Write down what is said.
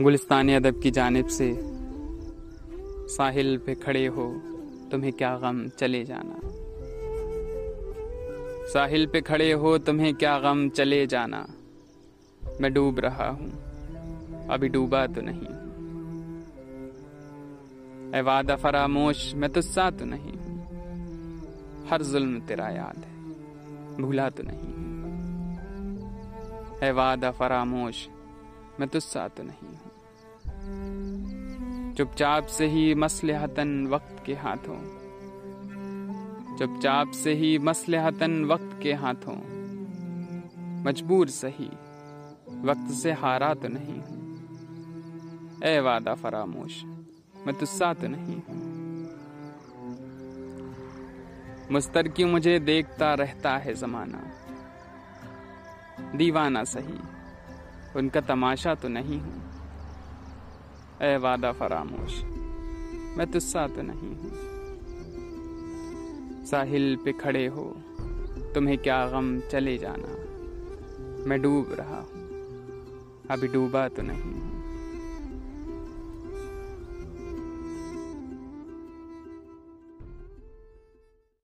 गुलिस्तान अदब की जानब से साहिल पे खड़े हो, तुम्हें क्या गम चले जाना? साहिल पे खड़े हो, तुम्हें क्या गम चले जाना? मैं डूब रहा हूँ, अभी डूबा तो नहीं। ए वादा फरामोश, मैं तुस्सा तो नहीं हर जुल्म तेरा याद है, भूला तो नहीं है। वादा फरामोश, मैं तुस्सा तो नहीं हूँ। चुपचाप से ही मसलहतन वक्त के हाथों। चुपचाप से ही मसलहतन वक्त के हाथों। मजबूर सही, वक्त से हारा तो नहीं हूँ। ए वादा फरामोश, मैं तुस्सा तो नहीं हूँ। मुस्तर की मुझे देखता रहता है जमाना? दीवाना सही, उनका तमाशा तो नहीं हूँ। ए वादा फरामोश, मैं तुस्सा तो नहीं हूँ। साहिल पे खड़े हो, तुम्हें क्या गम चले जाना? मैं डूब रहा हूँ, अभी डूबा तो नहीं हूँ।